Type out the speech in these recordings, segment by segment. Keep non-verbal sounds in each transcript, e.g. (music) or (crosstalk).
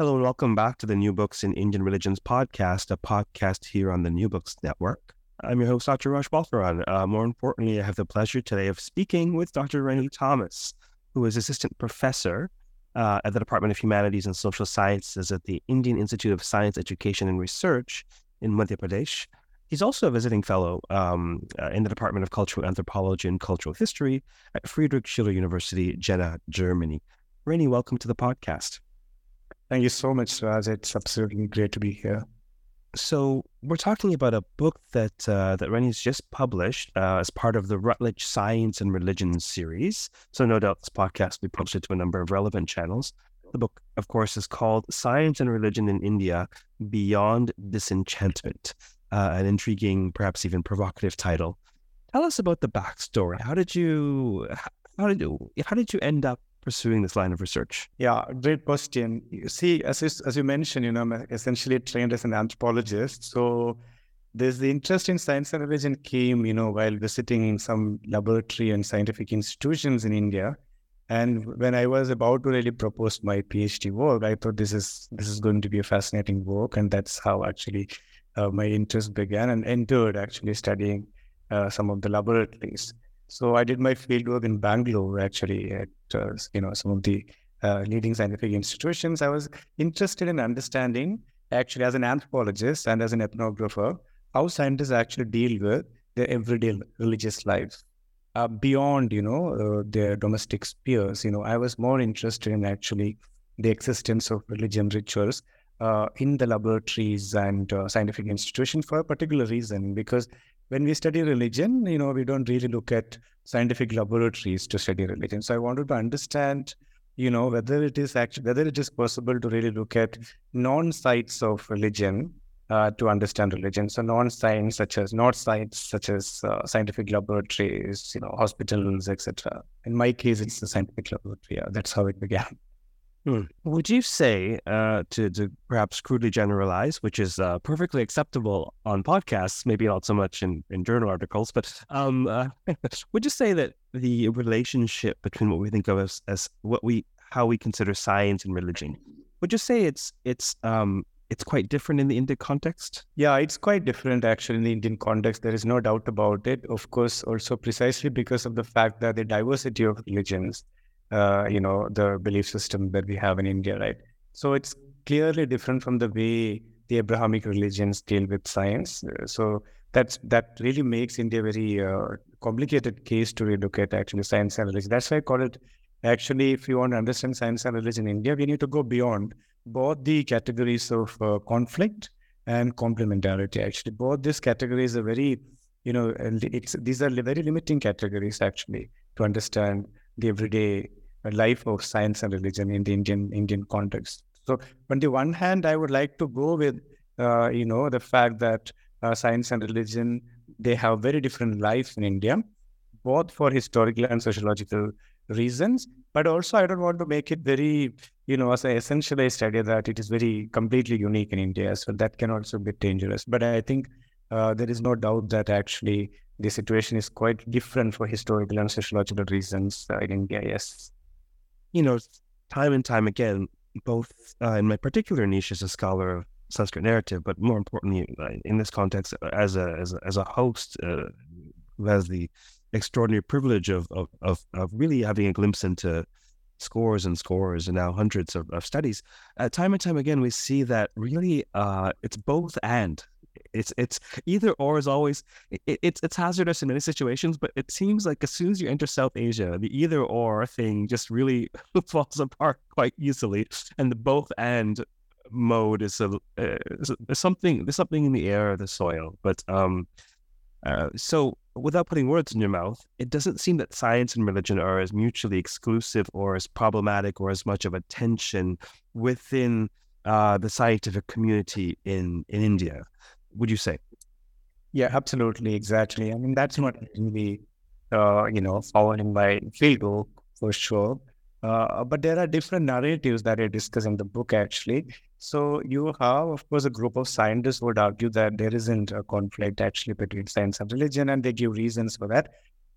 Hello and welcome back to the New Books in Indian Religions podcast, a podcast here on the New Books Network. I'm your host, Dr. Raj Balkaran. Uh, more importantly, I have the pleasure today of speaking with Dr. Renny Thomas, who is assistant professor uh, at the Department of Humanities and Social Sciences at the Indian Institute of Science, Education and Research in Madhya Pradesh. He's also a visiting fellow um, uh, in the Department of Cultural Anthropology and Cultural History at Friedrich Schiller University, Jena, Germany. Renny, welcome to the podcast. Thank you so much, Raj. It's absolutely great to be here. So we're talking about a book that uh, that Renny's just published uh, as part of the Routledge Science and Religion series. So no doubt this podcast will be posted to a number of relevant channels. The book, of course, is called Science and Religion in India: Beyond Disenchantment. Uh, an intriguing, perhaps even provocative title. Tell us about the backstory. How did you how did you how did you end up pursuing this line of research? Yeah, great question. You see, as you, as you mentioned, you know, I'm essentially trained as an anthropologist. So there's the interest in science and religion came, you know, while visiting some laboratory and scientific institutions in India. And when I was about to really propose my PhD work, I thought this is this is going to be a fascinating work, and that's how actually uh, my interest began and entered actually studying uh, some of the laboratories. So I did my fieldwork in Bangalore, actually, at uh, you know some of the uh, leading scientific institutions. I was interested in understanding, actually, as an anthropologist and as an ethnographer, how scientists actually deal with their everyday religious lives uh, beyond, you know, uh, their domestic spheres. You know, I was more interested in actually the existence of religion rituals uh, in the laboratories and uh, scientific institutions for a particular reason, because when we study religion, you know, we don't really look at scientific laboratories to study religion. So I wanted to understand, you know, whether it is actually whether it is possible to really look at non-sites of religion uh, to understand religion. So non-science such as not sites such as uh, scientific laboratories, you know, hospitals, etc. In my case, it's the scientific laboratory. Yeah, that's how it began. Hmm. Would you say, uh, to, to perhaps crudely generalize, which is uh, perfectly acceptable on podcasts, maybe not so much in, in journal articles, but um, uh, (laughs) would you say that the relationship between what we think of as, as what we how we consider science and religion, would you say it's it's um, it's quite different in the Indian context? Yeah, it's quite different actually in the Indian context. There is no doubt about it. Of course, also precisely because of the fact that the diversity of religions uh, you know, the belief system that we have in India, right? So it's clearly different from the way the Abrahamic religions deal with science. Uh, so that's that really makes India a very uh, complicated case to look at actually science and religion. That's why I call it actually, if you want to understand science and religion in India, we need to go beyond both the categories of uh, conflict and complementarity. Actually, both these categories are very, you know, it's these are very limiting categories actually to understand the everyday life of science and religion in the Indian Indian context. So, on the one hand, I would like to go with uh, you know the fact that uh, science and religion they have very different lives in India, both for historical and sociological reasons. But also, I don't want to make it very you know as an essentialized idea that it is very completely unique in India. So that can also be dangerous. But I think uh, there is no doubt that actually the situation is quite different for historical and sociological reasons uh, in India. Yes you know, time and time again, both uh, in my particular niche as a scholar of Sanskrit narrative, but more importantly, uh, in this context, uh, as a as a, as a host uh, who has the extraordinary privilege of, of of of really having a glimpse into scores and scores and now hundreds of, of studies, uh, time and time again, we see that really uh, it's both and it's it's either or is always it, it's it's hazardous in many situations, but it seems like as soon as you enter South Asia, the either or thing just really (laughs) falls apart quite easily, and the both and mode is a uh, is something there's something in the air, or the soil. But um, uh, so without putting words in your mouth, it doesn't seem that science and religion are as mutually exclusive or as problematic or as much of a tension within uh, the scientific community in, in India. Would you say? Yeah, absolutely, exactly. I mean, that's not really, uh, you know, following in my field for sure. Uh, but there are different narratives that I discuss in the book, actually. So you have, of course, a group of scientists would argue that there isn't a conflict actually between science and religion, and they give reasons for that.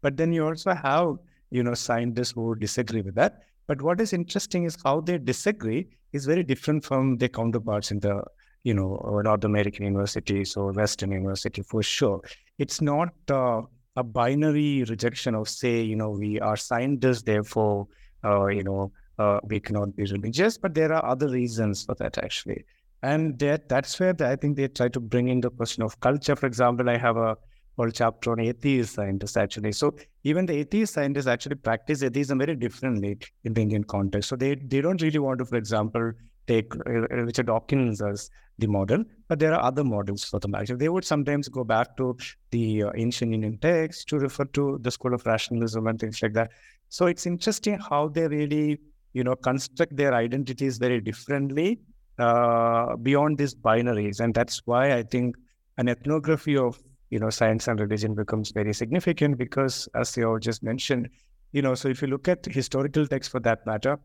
But then you also have, you know, scientists who disagree with that. But what is interesting is how they disagree is very different from their counterparts in the, you know, or North American universities or Western university for sure. It's not uh, a binary rejection of, say, you know, we are scientists, therefore uh, you know, uh, we cannot be religious, but there are other reasons for that actually. And that, that's where the, I think they try to bring in the question of culture. For example, I have a whole chapter on atheist scientists actually. So even the atheist scientists actually practice atheism very differently in the Indian context. So they, they don't really want to, for example, take uh, Richard Dawkins as the model, but there are other models for the Actually, they would sometimes go back to the uh, ancient Indian texts to refer to the school of rationalism and things like that. So it's interesting how they really, you know, construct their identities very differently uh, beyond these binaries, and that's why I think an ethnography of you know science and religion becomes very significant because, as you just mentioned, you know, so if you look at historical texts for that matter,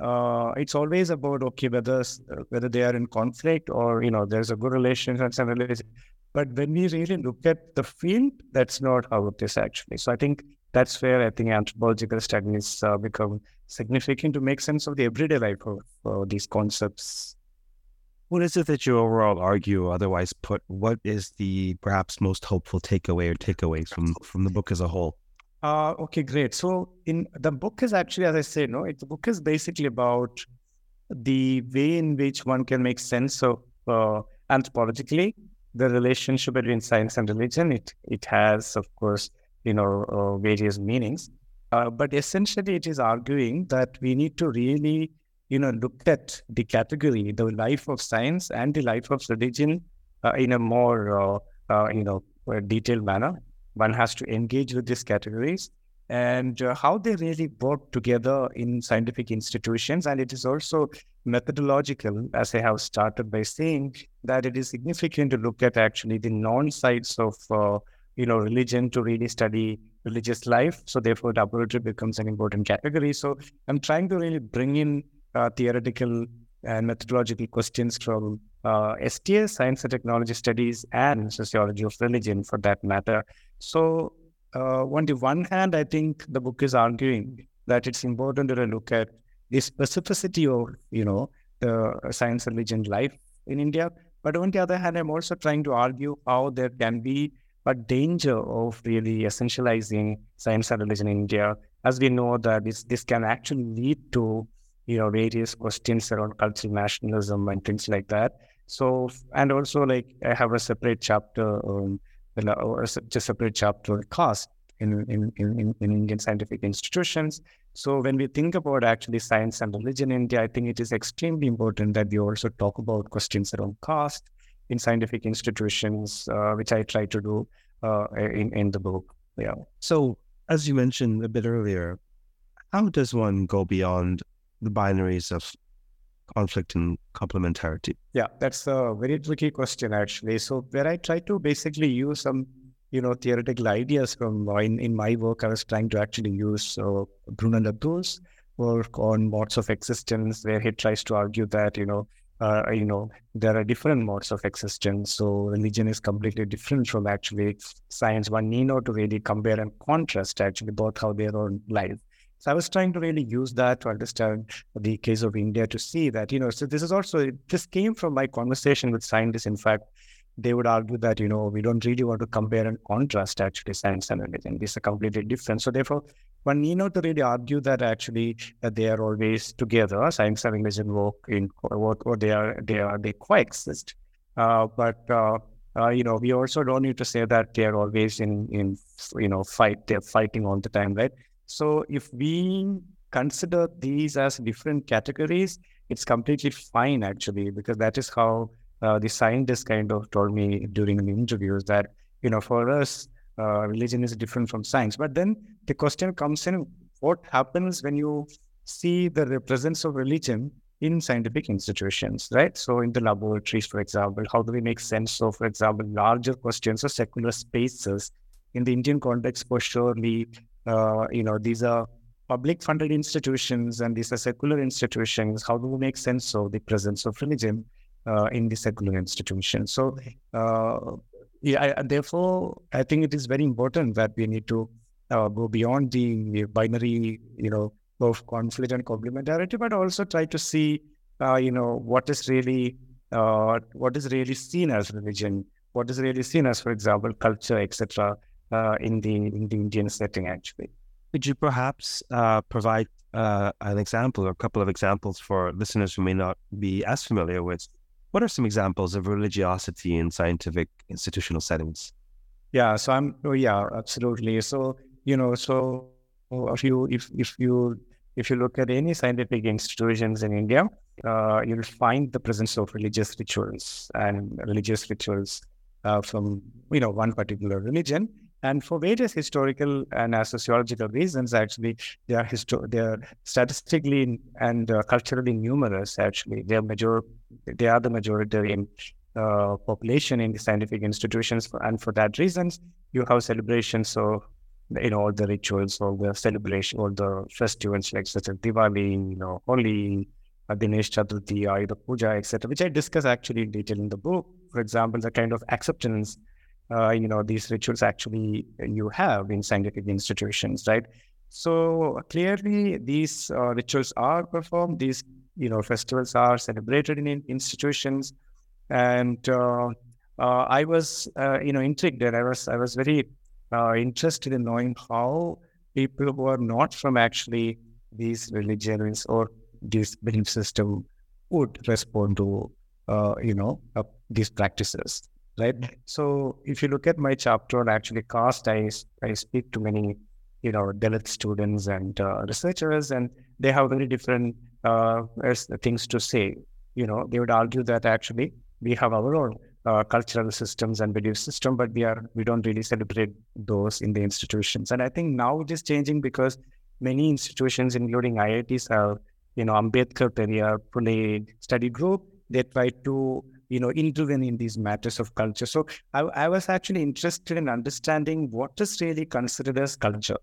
uh, it's always about okay whether whether they are in conflict or you know there's a good relationship and religion. But when we really look at the field, that's not how it is actually. So I think that's where I think anthropological studies uh, become significant to make sense of the everyday life of uh, these concepts. What is it that you overall argue? Otherwise, put what is the perhaps most hopeful takeaway or takeaways from from the book as a whole? Uh, okay, great. So in the book is actually, as I said, no, it, the book is basically about the way in which one can make sense of uh, anthropologically the relationship between science and religion. It it has, of course, you know, uh, various meanings, uh, but essentially it is arguing that we need to really, you know, look at the category, the life of science and the life of religion uh, in a more, uh, you know, detailed manner one has to engage with these categories and uh, how they really work together in scientific institutions. And it is also methodological, as I have started by saying, that it is significant to look at actually the non-sites of, uh, you know, religion to really study religious life. So therefore, laboratory becomes an important category. So I'm trying to really bring in uh, theoretical and methodological questions from uh, STS, Science and Technology Studies, and Sociology of Religion for that matter. So, uh, on the one hand, I think the book is arguing that it's important to look at the specificity of, you know, the science religion life in India. But on the other hand, I'm also trying to argue how there can be a danger of really essentializing science and religion in India, as we know that this, this can actually lead to you know various questions around cultural nationalism and things like that. So and also like I have a separate chapter on or just a separate chapter on caste in, in, in, in Indian scientific institutions. So when we think about actually science and religion in India, I think it is extremely important that we also talk about questions around caste in scientific institutions, uh, which I try to do uh, in, in the book. Yeah. So as you mentioned a bit earlier, how does one go beyond the binaries of conflict and complementarity? Yeah, that's a very tricky question, actually. So, where I try to basically use some, you know, theoretical ideas from uh, in, in my work, I was trying to actually use uh, Bruno Latour's work on modes of existence, where he tries to argue that, you know, uh, you know, there are different modes of existence. So religion is completely different from actually science. One need not to really compare and contrast actually both how their own life. So I was trying to really use that to understand the case of India to see that, you know, so this is also, this came from my conversation with scientists. In fact, they would argue that, you know, we don't really want to compare and contrast actually science and religion. These are completely different. So therefore, one need not to really argue that actually that they are always together. Science and religion work in what or they are they are they coexist. Uh, but uh, uh, you know, we also don't need to say that they are always in in you know fight. They're fighting all the time, right? So if we consider these as different categories, it's completely fine actually, because that is how uh, the scientists kind of told me during the interviews that, you know, for us, uh, religion is different from science. But then the question comes in: What happens when you see the presence of religion in scientific institutions, right? So in the laboratories, for example, how do we make sense of, for example, larger questions of secular spaces? In the Indian context, for sure, surely, uh, you know, these are public funded institutions and these are secular institutions. How do we make sense of the presence of religion uh, in the secular institutions? So, uh, yeah, I, therefore, I think it is very important that we need to uh, go beyond the binary, you know, of conflict and complementarity, but also try to see, uh, you know, what is really uh, what is really seen as religion, what is really seen as, for example, culture, etc., uh, in the in the Indian setting. Actually, could you perhaps uh, provide uh, an example or a couple of examples for listeners who may not be as familiar with? What are some examples of religiosity in scientific institutional settings? Yeah, so I'm. Oh, yeah, absolutely. So you know, so if you if if you if you look at any scientific institutions in India, uh, you'll find the presence of religious rituals and religious rituals uh, from you know one particular religion. And for various historical and uh, sociological reasons, actually, they are histo- they are statistically and uh, culturally numerous. Actually, they are major they are the majority in uh, population in the scientific institutions, and for that reasons, you have celebrations of you know, all the rituals, all the celebration, all the festivals like such as Diwali, you know, Holi, Ganesh Chaturthi, Ayudha Puja, etc., which I discuss actually in detail in the book. For example, the kind of acceptance, uh, you know, these rituals actually you have in scientific institutions, right? So clearly, these uh, rituals are performed. These, you know, festivals are celebrated in institutions, and uh, uh I was, uh, you know, intrigued, and I was, I was very uh, interested in knowing how people who are not from actually these religions or this belief system would respond to, you know, these practices, right? So if you look at my chapter on actually caste, I, I speak to many, you know, Dalit students and uh, researchers, and they have very different uh, things to say. You know, they would argue that actually we have our own uh, cultural systems and belief system, but we are we don't really celebrate those in the institutions. And I think now it is changing because many institutions, including IITs, have you know Ambedkar Periyar Phule study group. They try to you know intervene in these matters of culture. So I, I was actually interested in understanding what is really considered as culture.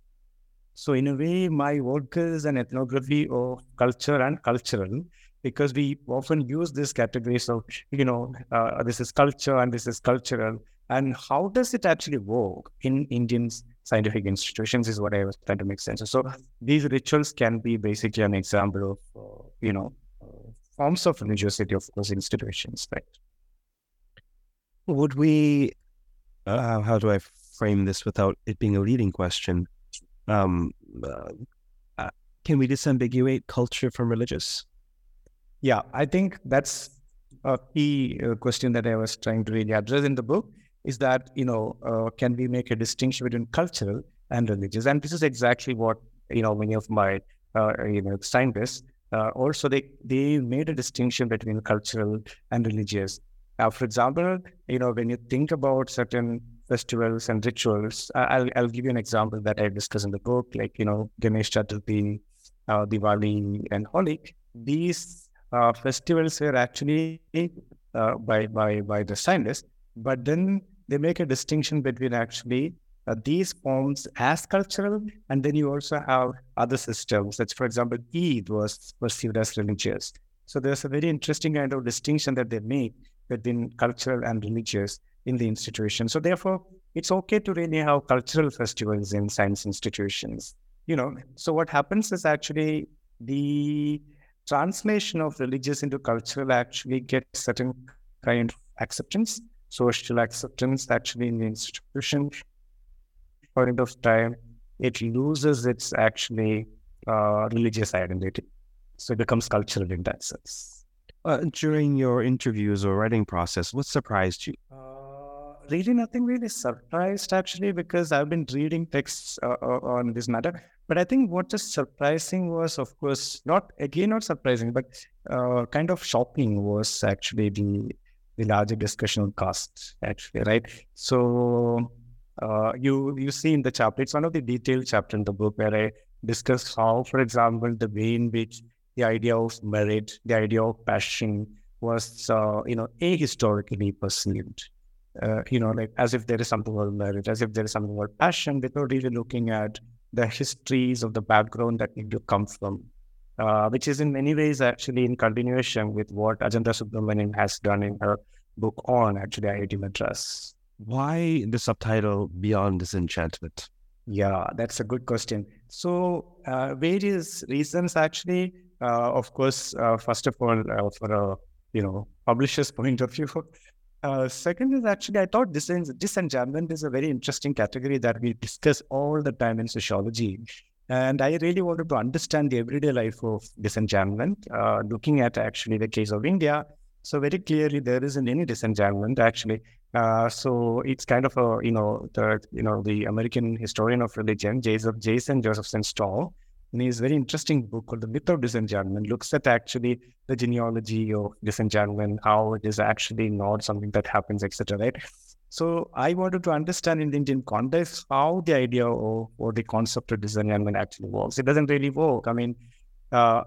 So in a way, my work is an ethnography of culture and cultural because we often use these categories of, you know, uh, this is culture and this is cultural. And how does it actually work in Indian scientific institutions is what I was trying to make sense of. So these rituals can be basically an example of, uh, you know, forms of religiosity of those institutions, right? Would we, uh, how do I frame this without it being a leading question? Um, uh, uh, can we disambiguate culture from religious? Yeah, I think that's a key uh, question that I was trying to really address in the book is that, you know, uh, can we make a distinction between cultural and religious? And this is exactly what, you know, many of my, uh, you know, scientists, uh, also they, they made a distinction between cultural and religious. Now, for example, you know, when you think about certain festivals and rituals, I'll, I'll give you an example that I discuss in the book, like, you know, Ganesh Chaturthi, uh, Diwali, and Holi. These uh, festivals were actually uh, by by by the scientists, but then they make a distinction between actually uh, these forms as cultural, and then you also have other systems. That's for example, Eid was perceived as religious. So there's a very interesting kind of distinction that they make between cultural and religious in the institution. So therefore, it's okay to really have cultural festivals in science institutions. You know, so what happens is actually the translation of religious into cultural actually gets certain kind of acceptance, social acceptance actually in the institution. Point of time, it loses its actually uh, religious identity. So it becomes cultural in that sense. Uh, during your interviews or writing process, what surprised you? Uh, really nothing really surprised actually because I've been reading texts uh, uh, on this matter. But I think what is surprising was, of course, not again not surprising, but uh, kind of shocking was actually the the larger discussion on caste. Actually, right? So uh, you you see in the chapter, it's one of the detailed chapter in the book where I discuss how, for example, the way in which the idea of merit, the idea of passion was, uh, you know, ahistorically perceived. Uh, you know, like as if there is something called merit, as if there is something called passion, without really looking at the histories of the background that to come from, uh, which is in many ways actually in continuation with what Ajantha Subramanian has done in her book on actually IIT Madras. Why the subtitle Beyond Disenchantment? Yeah, that's a good question. So, uh, various reasons actually. Uh, of course, uh, first of all, uh, for a you know publisher's (laughs) point of view. Uh, second is actually, I thought disen- disenchantment is a very interesting category that we discuss all the time in sociology. And I really wanted to understand the everyday life of disenchantment, uh, looking at actually the case of India. So very clearly, there isn't any disenchantment actually. Uh, so it's kind of a you know the you know the American historian of religion, Jason Jason Josephson Storm, in his very interesting book called The Myth of Disenchantment, looks at actually the genealogy of disenchantment, how it is actually not something that happens, etc. Right. So I wanted to understand in the Indian context how the idea of or the concept of disenchantment actually works. It doesn't really work. I mean, uh,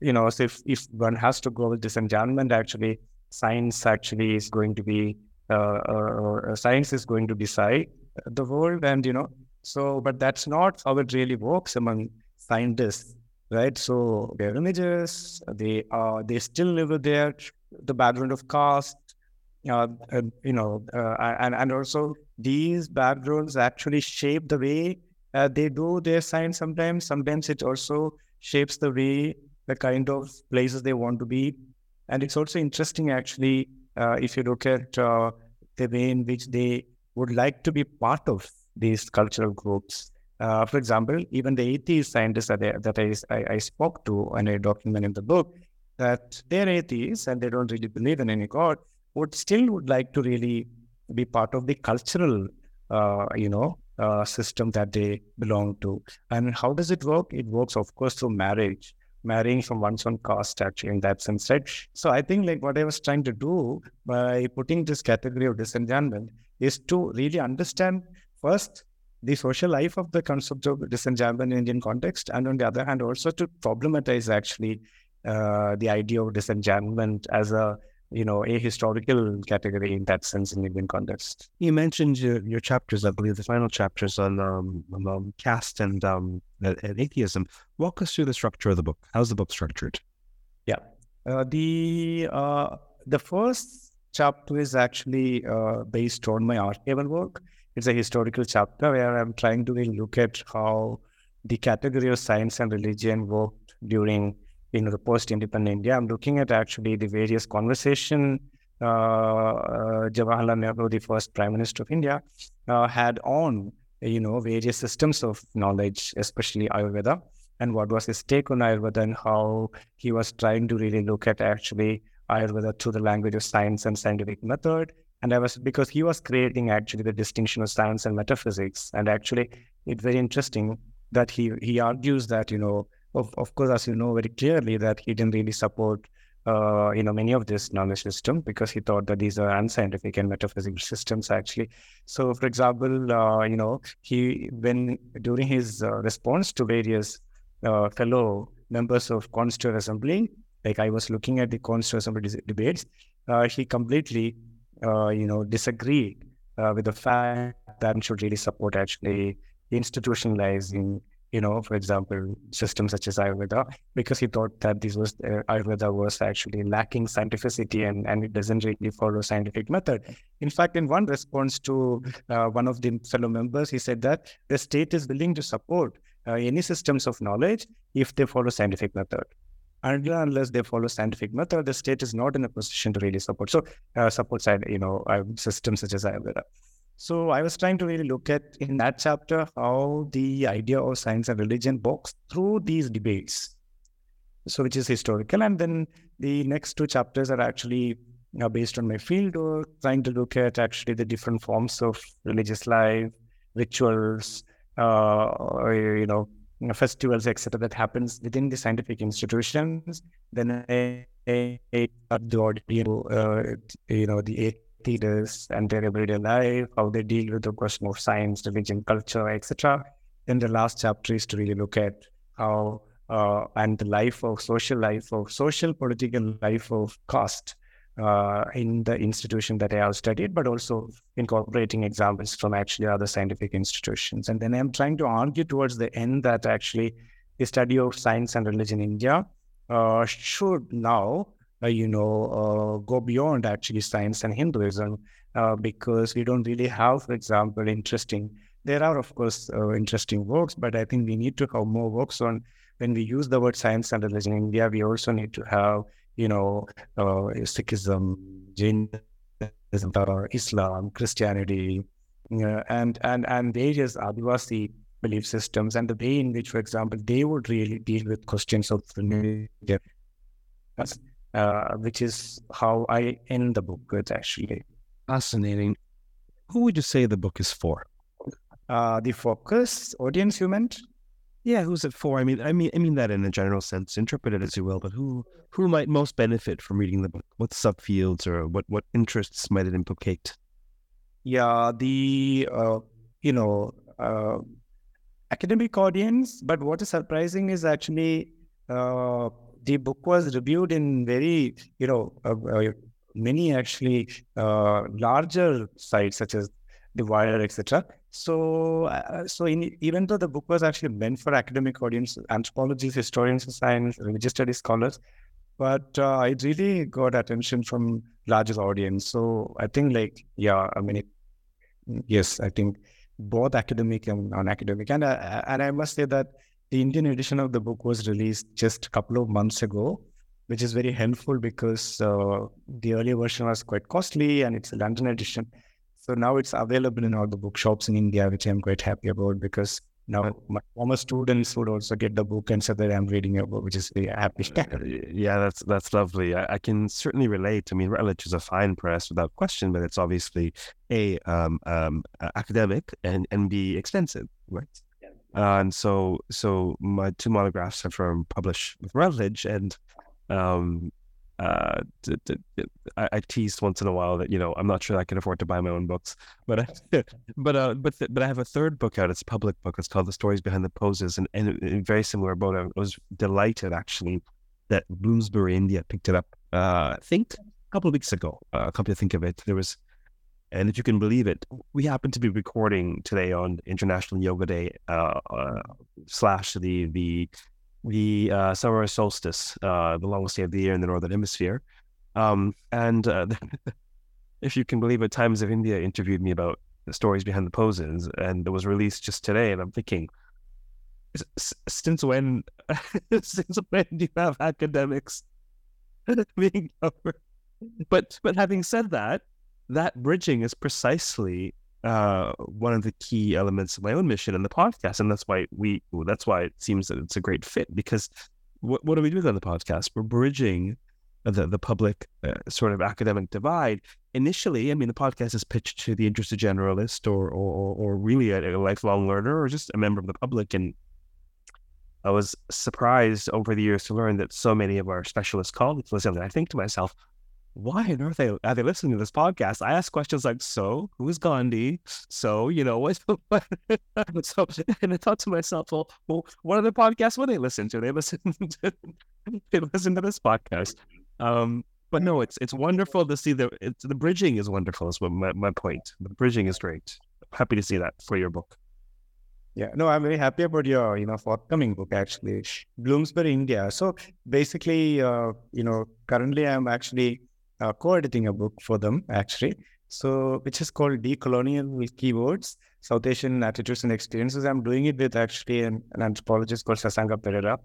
you know, so if if one has to go with disenchantment, actually, science actually is going to be or, or science is going to decide the world, and you know, so but that's not how it really works among scientists, right? So they're images, they are they still live with their the background of caste, uh, uh, you know, uh, and and also these backgrounds actually shape the way uh, they do their science. Sometimes, sometimes it also shapes the way the kind of places they want to be, and it's also interesting actually uh, if you look at uh, the way in which they would like to be part of these cultural groups. Uh, for example, even the atheist scientists that, I, that I, I, spoke to and I document in the book, that they're atheists and they don't really believe in any God, would still would like to really be part of the cultural, uh, you know, uh, system that they belong to. And how does it work? It works, of course, through marriage, marrying from one's own caste, actually, in that sense, right? So I think like what I was trying to do by putting this category of disenchantment is to really understand first the social life of the concept of disenchantment in Indian context, and on the other hand, also to problematize actually uh, the idea of disenchantment as a you know a historical category in that sense in Indian context. You mentioned your, your chapters, I believe, the final chapters on um, um, caste and, um, and atheism. Walk us through the structure of the book. How's the book structured? Yeah, uh, the uh, the first chapter is actually uh, based on my archival work it's a historical chapter where I'm trying to look at how the category of science and religion worked during you know the post-independent India. I'm looking at actually the various conversation uh, uh, Jawaharlal Nehru, the first Prime Minister of India, uh, had on you know various systems of knowledge, especially Ayurveda, and what was his take on Ayurveda and how he was trying to really look at actually Ayurveda through the language of science and scientific method, and I was because he was creating actually the distinction of science and metaphysics. And actually, it's very interesting that he he argues that you know, of of course, as you know very clearly, that he didn't really support uh, you know many of this knowledge system because he thought that these are unscientific and metaphysical systems actually. So, for example, uh, you know, he when during his uh, response to various uh, fellow members of Constituent Assembly, like I was looking at the Constituent Assembly debates, uh, he completely uh, you know, disagree uh, with the fact that should really support actually institutionalizing, you know, for example, systems such as Ayurveda, because he thought that this was uh, Ayurveda was actually lacking scientificity and, and it doesn't really follow scientific method. In fact, in one response to uh, one of the fellow members, he said that the state is willing to support uh, any systems of knowledge if they follow scientific method And unless they follow scientific method, the state is not in a position to really support. So uh, support side, you know, uh, systems such as Ayurveda. So I was trying to really look at in that chapter how the idea of science and religion walks through these debates. So which is historical, and then the next two chapters are actually uh, based on my field or trying to look at actually the different forms of religious life, rituals, uh, you know, festivals, etc., that happens within the scientific institutions, then a, the audience, uh, you know, the leaders and their everyday life, how they deal with the question of science, religion, culture, etc. Then the last chapter is to really look at how uh, and the life of social life of social political life of caste uh, in the institution that I have studied, but also incorporating examples from actually other scientific institutions. And then I'm trying to argue towards the end that actually the study of science and religion in India uh, should now, you know, uh, go beyond actually science and Hinduism uh, because we don't really have, for example, interesting. There are, of course, uh, interesting works, but I think we need to have more works on when we use the word science and religion in India, we also need to have, you know, uh, Sikhism, Jainism, uh, Islam, Christianity, uh, and and and various Adivasi belief systems, and the way in which, for example, they would really deal with questions of religion, uh, which is how I end the book with actually. Fascinating. Who would you say the book is for? Uh, the focus audience you meant? Yeah, who's it for? I mean, I mean, I mean that in a general sense. Interpret it as you will. But who who might most benefit from reading the book? What subfields or what what interests might it implicate? Yeah, the uh, you know uh, academic audience. But what is surprising is actually uh, the book was reviewed in very you know uh, uh, many actually uh, larger sites such as the Wire, etc. So, uh, so in, even though the book was actually meant for academic audience, anthropologists, historians of science, religious studies scholars, but uh, it really got attention from larger audience. So I think, like, yeah, I mean, it, yes, I think both academic and non-academic, and uh, and I must say that the Indian edition of the book was released just a couple of months ago, which is very helpful because uh, the earlier version was quite costly, and it's a London edition. So now it's available in all the bookshops in India, which I'm quite happy about because now my former students would also get the book and say that I'm reading a book, which is very happy. yeah, that's that's lovely. I, I, can certainly relate. I mean, Routledge is a fine press without question, but it's obviously a um, um, academic and and b expensive, right? Uh, and so so my two monographs are from published with Routledge, and um, uh, to, to, I, I teased once in a while that you know I'm not sure I can afford to buy my own books, but I, (laughs) but uh, but th- but I have a third book out. It's a public book. It's called The Stories Behind the Poses, and and in very similar boat. I was delighted actually that Bloomsbury India picked it up. Uh, I think a couple of weeks ago. Uh, come to think of it, there was, and if you can believe it, we happen to be recording today on International Yoga Day uh, uh, slash the the the uh, summer solstice, uh, the longest day of the year in the northern hemisphere. Um, and uh, (laughs) if you can believe it, Times of India interviewed me about the stories behind the poses, and it was released just today. And I'm thinking, since when? (laughs) since when do you have academics (laughs) being covered? But but having said that, that bridging is precisely uh, one of the key elements of my own mission in the podcast, and that's why we that's why it seems that it's a great fit because what what are we doing on the podcast? We're bridging the the public uh, sort of academic divide. Initially, I mean, the podcast is pitched to the interested generalist or or or really a, a lifelong learner or just a member of the public, and I was surprised over the years to learn that so many of our specialist colleagues listen. I think to myself, why on earth are they, listening to this podcast? I ask questions like, so who's Gandhi? So, you know, what, (laughs) (laughs) so, and I thought to myself, well, well, what other podcasts would they listen to? They listen (laughs) to, they listen to this podcast. Um, but no, it's, it's wonderful to see the, the bridging is wonderful is what my, my point. The bridging is great. Happy to see that for your book. Yeah, no, I'm very happy about your, you know, forthcoming book actually, Bloomsbury, India. So basically, uh, you know, currently I'm actually uh, co-editing a book for them actually. So which is called Decolonial Keywords, South Asian Attitudes and Experiences. I'm doing it with actually an, an anthropologist called Sasanka Perera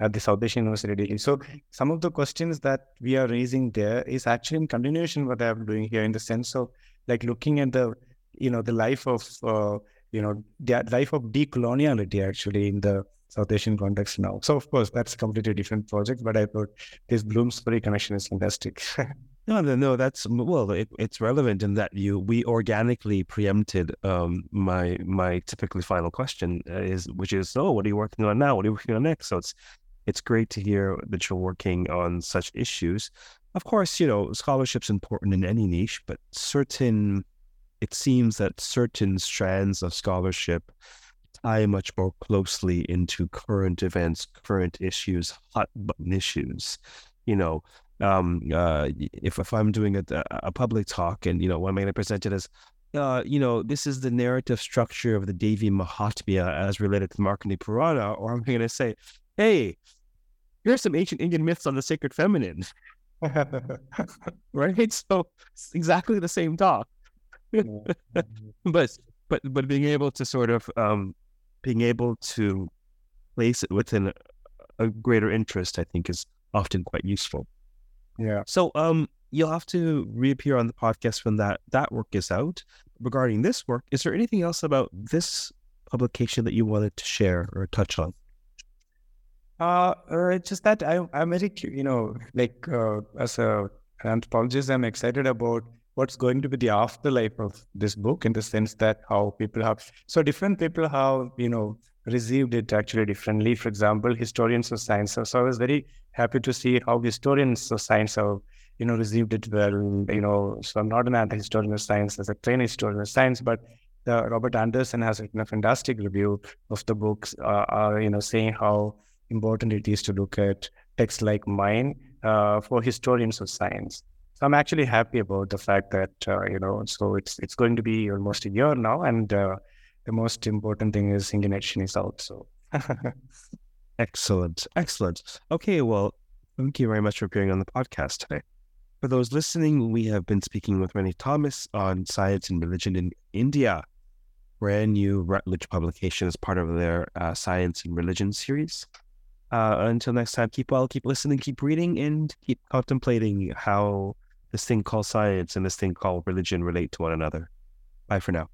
at the South Asian University. So some of the questions that we are raising there is actually in continuation what I'm doing here in the sense of like looking at the you know the life of uh, you know the life of decoloniality actually in the South Asian context now. So of course that's a completely different project, but I thought this Bloomsbury connection is fantastic. (laughs) No, no, no. That's well, it, it's relevant in that you we organically preempted um, my my typically final question uh, is which is oh, what are you working on now? What are you working on next? So it's it's great to hear that you're working on such issues. Of course, you know, scholarship's important in any niche, but certain, it seems that certain strands of scholarship tie much more closely into current events, current issues, hot button issues. You know, um, uh, if if I'm doing a, a public talk and you know what I'm going to present it as, uh, you know, this is the narrative structure of the Devi Mahatmya as related to the Markandeya Purana, or I'm going to say, hey, here's some ancient Indian myths on the sacred feminine. (laughs) right? So it's exactly the same talk. (laughs) but but but being able to sort of um, being able to place it within a greater interest, I think, is often quite useful. Yeah. So um you'll have to reappear on the podcast when that that work is out. Regarding this work, is there anything else about this publication that you wanted to share or touch on? Uh, uh just that I, I'm very, you know, like uh, as a an anthropologist, I'm excited about what's going to be the afterlife of this book in the sense that how people have so different people have you know received it actually differently. For example, historians of science. So, so I was very happy to see how historians of science have you know received it well. You know, so I'm not an anti-historian of science as a trained historian of science, but Robert Anderson has written a fantastic review of the books. Uh, uh, you know, saying how important it is to look at texts like mine uh, for historians of science. So I'm actually happy about the fact that uh, you know. So it's it's going to be almost a year now, and uh, the most important thing is Indian edition is out. So (laughs) excellent, excellent. Okay, well, thank you very much for appearing on the podcast today. For those listening, we have been speaking with Renny Thomas on science and religion in India. Brand new Routledge publication as part of their uh, science and religion series. Uh, until next time, keep well, keep listening, keep reading, and keep contemplating how this thing called science and this thing called religion relate to one another. Bye for now.